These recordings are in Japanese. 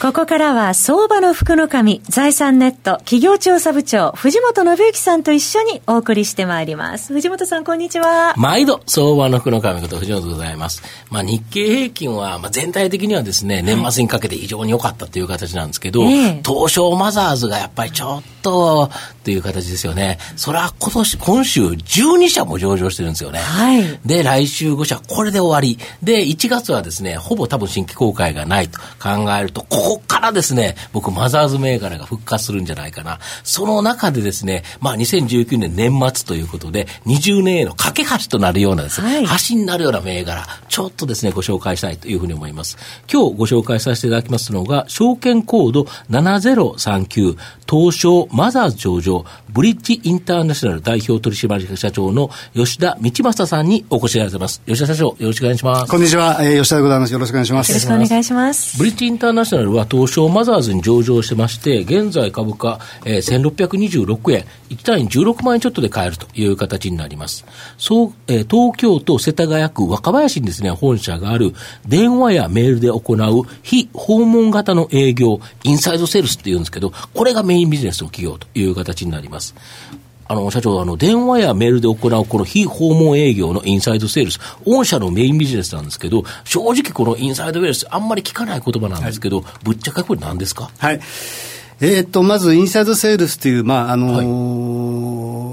ここからは相場の福の神財産ネット企業調査部長藤本信之さんと一緒にお送りしてまいります。藤本さんこんにちは。毎度相場の福の神こと藤本でございます。まあ日経平均はまあ全体的にはですね、年末にかけて非常に良かったという形なんですけど、え東証マザーズがやっぱりちょっとという形ですよね。それは今年、今週12社も上場してるんですよね。はい。で、来週5社、これで終わり。で、1月はですね、ほぼ多分新規公開がないと考えると、ここからですね、僕、マザーズ銘柄が復活するんじゃないかな。その中でですね、まあ、2019年年末ということで、20年への架け橋となるようなですね、はい、橋になるような銘柄、ちょっとですね、ご紹介したいというふうに思います。今日ご紹介させていただきますのが、証券コード7039、東証マザーズ上場、ブリッジインターナショナル代表取締役社長の吉田道正さんにお越しいただいてます。吉田社長、よろしくお願いします。こんにちは、えー、吉田でございます。よろしくお願いします。よろしくお願いします。ブリッジインターナショナルは東証マザーズに上場してまして、現在株価、えー、1626円、1単位16万円ちょっとで買えるという形になります。そう、えー、東京都世田谷区若林にですね、本社がある電話やメールで行う非訪問型の営業、インサイドセールスっていうんですけど、これがメインビジネスの企業という形になります。あの、社長、あの、電話やメールで行うこの非訪問営業のインサイドセールス、御社のメインビジネスなんですけど、正直このインサイドセールス、あんまり聞かない言葉なんですけど、はい、ぶっちゃけこれ何ですか？はい。えー、っと、まず、インサイドセールスという、まあ、あのーはい、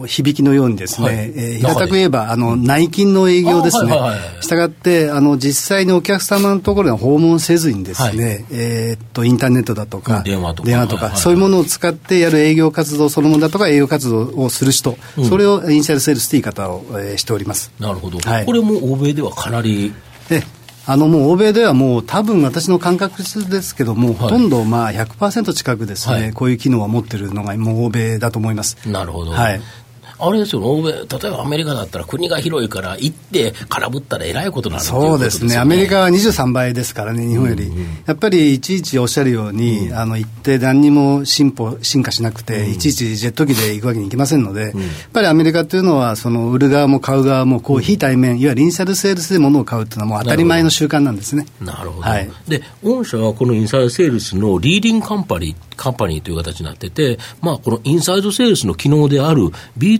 響きのようにですね、はい、えー、平たく言えば、あの、内勤の営業ですね。したがって、あの、実際にお客様のところに訪問せずにですね、はい、えー、っと、インターネットだとか、電話とか、とかそういうものを使ってやる営業活動そのものだとか、営業活動をする人、うん、それをインサイドセールスという言い方を、えー、しております。なるほど。これも欧米ではかなり。であのもう欧米ではもう多分私の感覚ですけども、はい、ほとんどまあ100%近くですね、はい、こういう機能は持ってるのがもう欧米だと思います。なるほど。はい。あれですよ、欧米、例えばアメリカだったら国が広いから行って空振ったらえらいことになるそうですね、アメリカは23倍ですからね、日本より。うんうん、やっぱりいちいちおっしゃるように、うん、あの行って何にも進歩、進化しなくて、うん、いちいちジェット機で行くわけにいきませんので、うん、やっぱりアメリカというのは、その売る側も買う側もこう非対面、いわゆるインサイドセールスで物を買うっていうのはもう当たり前の習慣なんですね。なるほど。はい、で、御社はこのインサイドセールスのリーディングカンパニー、カンパニーという形になってて、まあ、このインサイドセールスの機能である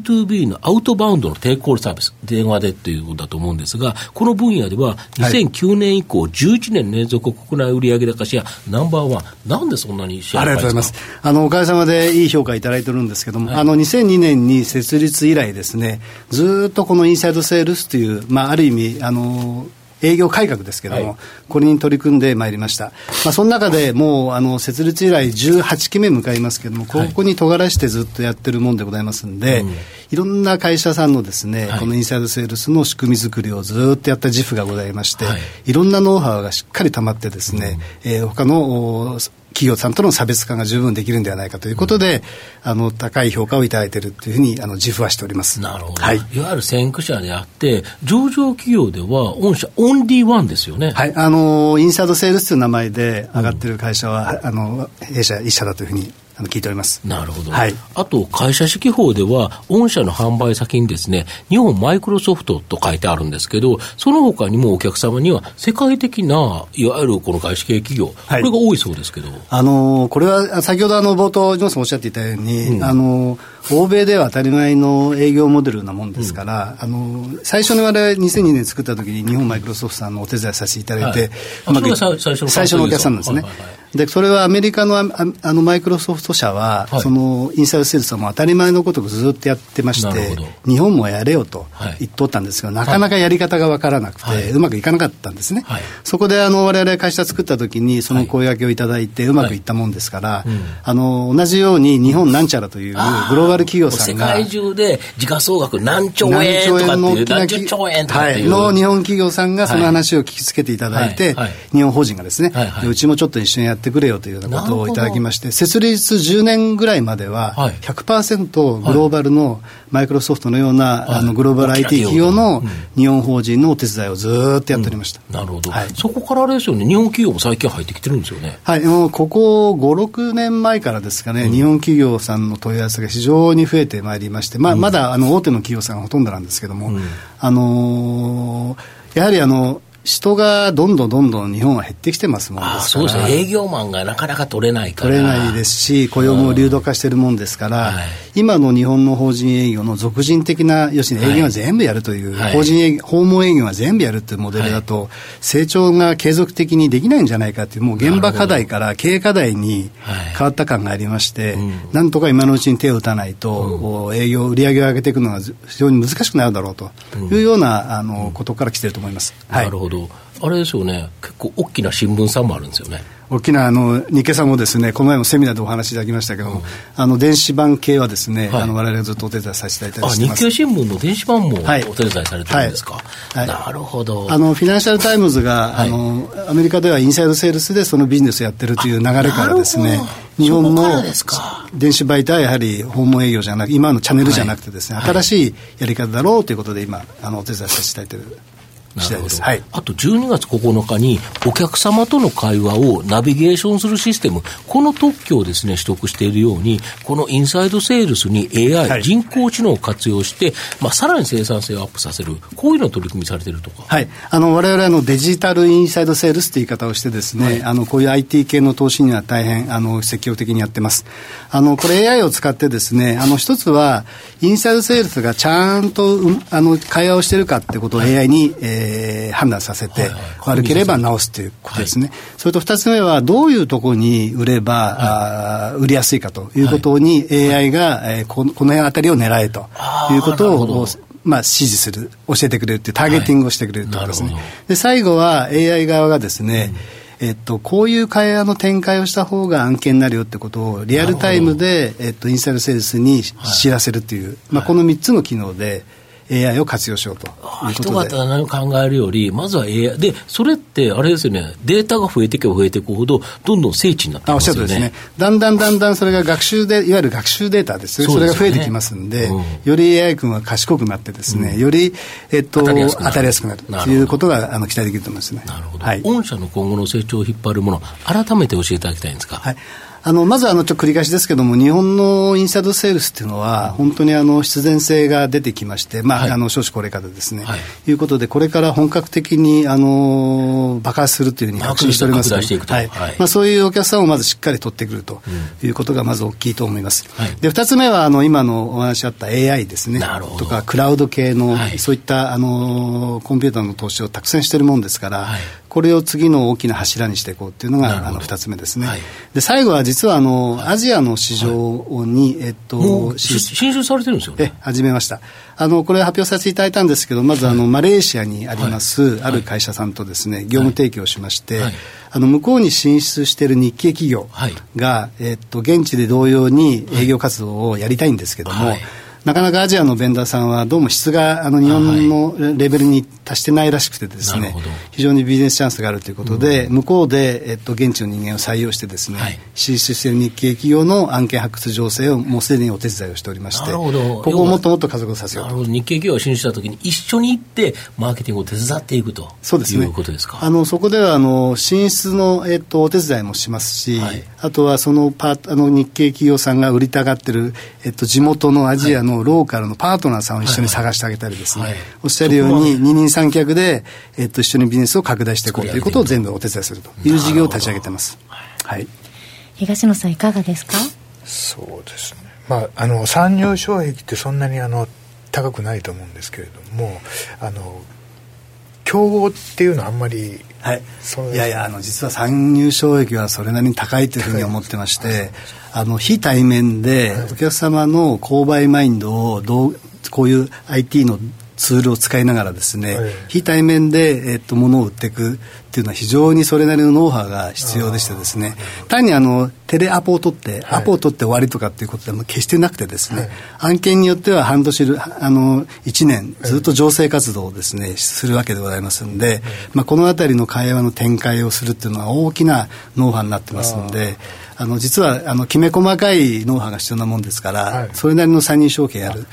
B2B のアウトバウンドのテイクールサービス、電話でっていうことだと思うんですが、この分野では2009年以降、11年連続国内売上高シェアナンバーワン、なんでそんなにシェアありがとうございます。あの、おかげさまでいい評価いただいてるんです。けども、はい、あの、2002年に設立以来ですね、ずっとこのインサイドセールスという、まあ、ある意味、あの、営業改革ですけども、はい、これに取り組んでまいりました。まあ、その中でもう、あの、設立以来18期目迎えますけれども、ここに尖らしてずっとやってるもんでございますんで、はい、いろんな会社さんのですね、はい、このインサイドセールスの仕組み作りをずっとやった自負がございまして、はい、いろんなノウハウがしっかり溜まってですね、うん、えー、他の企業さんとの差別化が十分できるんではないかということで、あの高い評価をいただいているというふうにあの自負はしております。なるほど、はい、いわゆる先駆者であって、上場企業では、御社、オンリーワンですよね。はい、あのインサイドセールスという名前で上がっている会社は、うん、あの弊社一社だというふうにあの聞いております。なるほど。はい。あと、会社式法では、御社の販売先にですね、日本マイクロソフトと書いてあるんですけど、その他にもお客様には、世界的な、いわゆるこの外資系企業、はい、これが多いそうですけど。あのこれは、先ほどあの冒頭、ジョンさんおっしゃっていたように、うん、あの欧米では当たり前の営業モデルなもんですから、うん、あの最初に我々2002年作った時に日本マイクロソフトさんのお手伝いさせていただいて、はい、最初のお客さんなんですね。はいはいはいでそれはアメリカのああのマイクロソフト社は、はい、そのインサイドセールスはもう当たり前のことをずっとやってまして日本もやれよと言っとったんですが、はい、なかなかやり方が分からなくて、はい、うまくいかなかったんですね、そこであの我々会社作った時にその声掛けをいただいてうまくいったもんですから、あの同じように日本なんちゃらというグローバル企業さんが世界中で時価総額何兆円とかっていう何十兆円とかっていう、の日本企業さんがその話を聞きつけていただいて、日本法人がですね、うちもちょっと一緒にやってくれよというようなことをいただきまして、設立10年ぐらいまでは100%グローバルのマイクロソフトのような、はい、あのグローバル IT 企業の日本法人のお手伝いをずっとやっておりました、うん、なるほど、はい、そこからあれですよね、日本企業も最近入ってきてるんですよね。はい、もうここ5、6年前からですかね、うん、日本企業さんの問い合わせが非常に増えてまいりまして、まあ、まだあの大手の企業さんがほとんどなんですけども、あのー、やはりあの人がどんどんどんどん日本は減ってきてますもんですから。そうですね。営業マンがなかなか取れないから。取れないですし雇用も流動化してるもんですから、うん。はい、今の日本の法人営業の俗人的な要するに営業は全部やるという、はい、法人営業訪問営業は全部やるというモデルだと、はい、成長が継続的にできないんじゃないかというもう現場課題から経営課題に変わった感がありまして、なんとか今のうちに手を打たないと、うん、営業売り上げを上げていくのが非常に難しくなるだろうというような、あのことから来てると思います。なるほどど、あれですよね、結構大きな新聞さんもあるんですよね。大きなあの日経さんもですねこの前もセミナーでお話しいただきましたけども、うん、あの電子版系はですね、はい、あの我々がずっとお手伝いさせていただいて日経新聞の電子版もお手伝いされてるんですか、はい。はい、なるほど。あのフィナンシャル・タイムズが、あのアメリカではインサイドセールスでそのビジネスをやってるという流れからですね日本の電子媒体はやはり訪問営業じゃなく今のチャンネルじゃなくてですね、新しいやり方だろうということで今あのお手伝いさせていただいてる次第です。はい、あと12月9日に、お客様との会話をナビゲーションするシステム、この特許をですね、取得しているように、このインサイドセールスに AI、はい、人工知能を活用して、まあ、さらに生産性をアップさせる、こういうのを取り組みされてるとか。はい。あの、我々のデジタルインサイドセールスという言い方をしてですね、はい、あの、こういう IT 系の投資には大変、あの、積極的にやってます。あの、これ AI を使ってですね、あの、一つは、インサイドセールスがちゃんと、あの、会話をしてるかってことを AI に、えー、判断させて、悪ければ直すということですね。それと二つ目は、どういうところに売れば、あ売りやすいかということに AI が、えー、この辺あたりを狙えということを、まあ、指示する、教えてくれるっていうターゲティングをしてくれるということですね。で、最後は AI 側がですね、えっと、こういう会話の展開をした方が案件になるよってことをリアルタイムで、えっと、インスタイルセールスに知らせるという、まあ、この3つの機能で、AI を活用しようという人が何を考えるより、まずは AI、で、それって、あれですよね、データが増えていけば増えていくほど、どんどん精緻になってますよね。おっしゃるですね。だんだんだんだんそれが学習で、いわゆる学習データですね、それが増えてきますんで、うん、より AI 君は賢くなってですね、うん、より、えっと、当たりやすくなる。ということがあの期待できると思いますね。なるほど。はい、御社の今後の成長を引っ張るもの、改めて教えていただきたいんですか。はいあのまずあのちょっと繰り返しですけども、日本のインサイドセールスっていうのは、本当にあの必然性が出てきまして、まあ、はい、あの少子高齢化でですね、はい、いうことで、これから本格的にあの爆発するというふうに確信しております。ので、はい。まあ、そういうお客さんをまずしっかり取ってくるということがまず大きいと思います。はい、で2つ目はあの今のお話あった AI ですね、とかクラウド系の、そういったあのコンピューターの投資をたくさんしているもんですから、これを次の大きな柱にしていこうっていうのがあの2つ目ですね、はい、で最後は実はあのアジアの市場に、えっと、進出。されてるんですよね。始めました。あのこれ発表させていただいたんですけどまずあの、マレーシアにあります、ある会社さんとですね業務提供しまして、あの向こうに進出している日系企業が、えっと、現地で同様に営業活動をやりたいんですけども、なかなかアジアのベンダーさんはどうも質があの日本のレベルに達してないらしくてですね、非常にビジネスチャンスがあるということで、うん、向こうで、えっと、現地の人間を採用してですね、はい、進出している日系企業の案件発掘情勢をもうすでにお手伝いをしておりましてここをもっともっと加速させようと。日系企業が進出したときに一緒に行ってマーケティングを手伝っていくとそうです、ね、いうことですか。あのそこではあの進出の、えっと、お手伝いもしますし、はい、あとはそのパあの日系企業さんが売りたがってる、えっと、地元のアジアのローカルのパートナーさんを一緒に探してあげたりですね、はいはい、おっしゃるように二人三脚で、えっと、一緒にビジネスを拡大していこうということを全部お手伝いすると。いう事業を立ち上げてます。はい、東野さんいかがですか？そうですね、まあ、あの参入障壁ってそんなにあの高くないと思うんですけれどもあの競合っていうのはあんまりはい、いやいやあの実は参入障壁はそれなりに高いというふうに思ってましてあの非対面でお客様の購買マインドをどうこういう IT のツールを使いながらですね、非対面で、えっと、物を売っていくっていうのは非常にそれなりのノウハウが必要でしてですね単にあのテレアポを取って、アポを取って終わりとかっていうことでも決してなくてですね、案件によっては半年あの1年ずっと情勢活動をですねするわけでございますんで、まあ、この辺りの会話の展開をするっていうのは大きなノウハウになってますんで。あの実はあのきめ細かいノウハウが必要なもんですから、はい、それなりの参入証券やる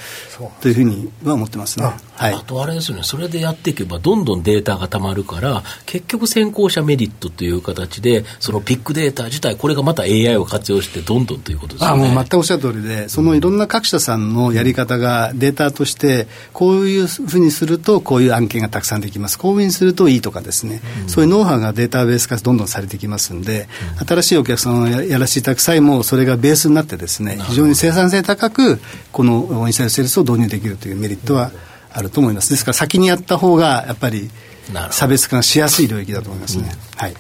というふうには思ってますね。はい、あとあれですよね、それでやっていけば、どんどんデータがたまるから、結局、先行者メリットという形で、そのビッグデータ自体、これがまた AI を活用して、どんどんということですね。あもう全くおっしゃる通りで、そのいろんな各社さんのやり方がデータとして、こういうふうにすると、こういう案件がたくさんできます、こういうふうにするといいとかですね、うん、そういうノウハウがデータベース化どんどんされてきますんで、うん、新しいお客さんをやらせていただく際も、それがベースになってですね、非常に生産性高く、このインサイドセールスを導入できるというメリットは、うんあると思います。ですから先にやった方がやっぱり差別化がしやすい領域だと思いますね。うん、はい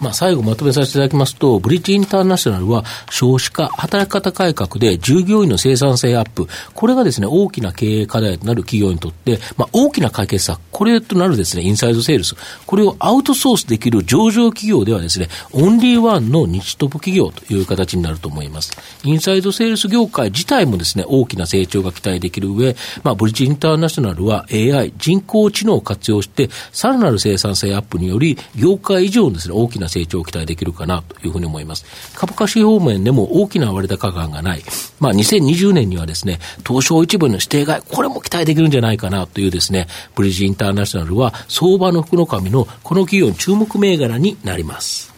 まあ、最後まとめさせていただきますと、ブリッジインターナショナルは少子化、働き方改革で従業員の生産性アップ、これがですね、大きな経営課題となる企業にとって、まあ、大きな解決策、これとなるですね、インサイドセールス、これをアウトソースできる上場企業ではですね、オンリーワンの日トップ企業という形になると思います。インサイドセールス業界自体もですね、大きな成長が期待できる上、まあ、ブリッジインターナショナルは AI、人工知能を活用して、さらなる生産性アップにより、業界以上のですね、大きなな成長を期待できるかなというふうに思います。株価指標面でも大きな割高感がない。まあ、2020年にはですね、東証一部の指定外、これも期待できるんじゃないかなというですね、ブリッジインターナショナルは相場の福の神のこの企業の注目銘柄になります。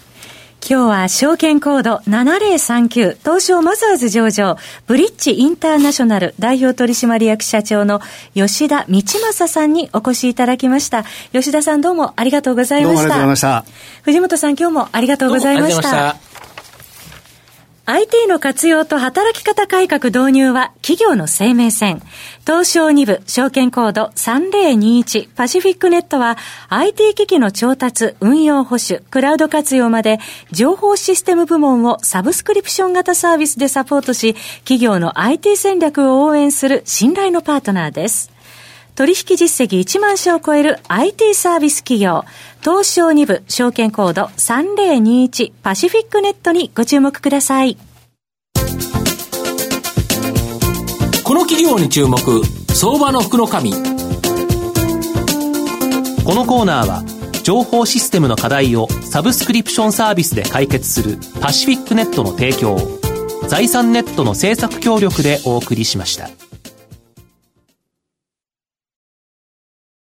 今日は証券コード7039東証マザーズ上場ブリッジインターナショナル代表取締役社長の吉田道正さんにお越しいただきました。吉田さんどうもありがとうございました。どうもありがとうございました。藤本さん今日もありがとうございました IT の活用と働き方改革導入は企業の生命線。東証2部証券コード3021パシフィックネットは IT 機器の調達、運用保守、クラウド活用まで情報システム部門をサブスクリプション型サービスでサポートし、企業の IT 戦略を応援する信頼のパートナーです。取引実績1万社を超える IT サービス企業、東証2部証券コード3021パシフィックネットにご注目ください。この企業に注目、相場の福の神。このコーナーは、情報システムの課題をサブスクリプションサービスで解決するパシフィックネットの提供、財産ネットの制作協力でお送りしました。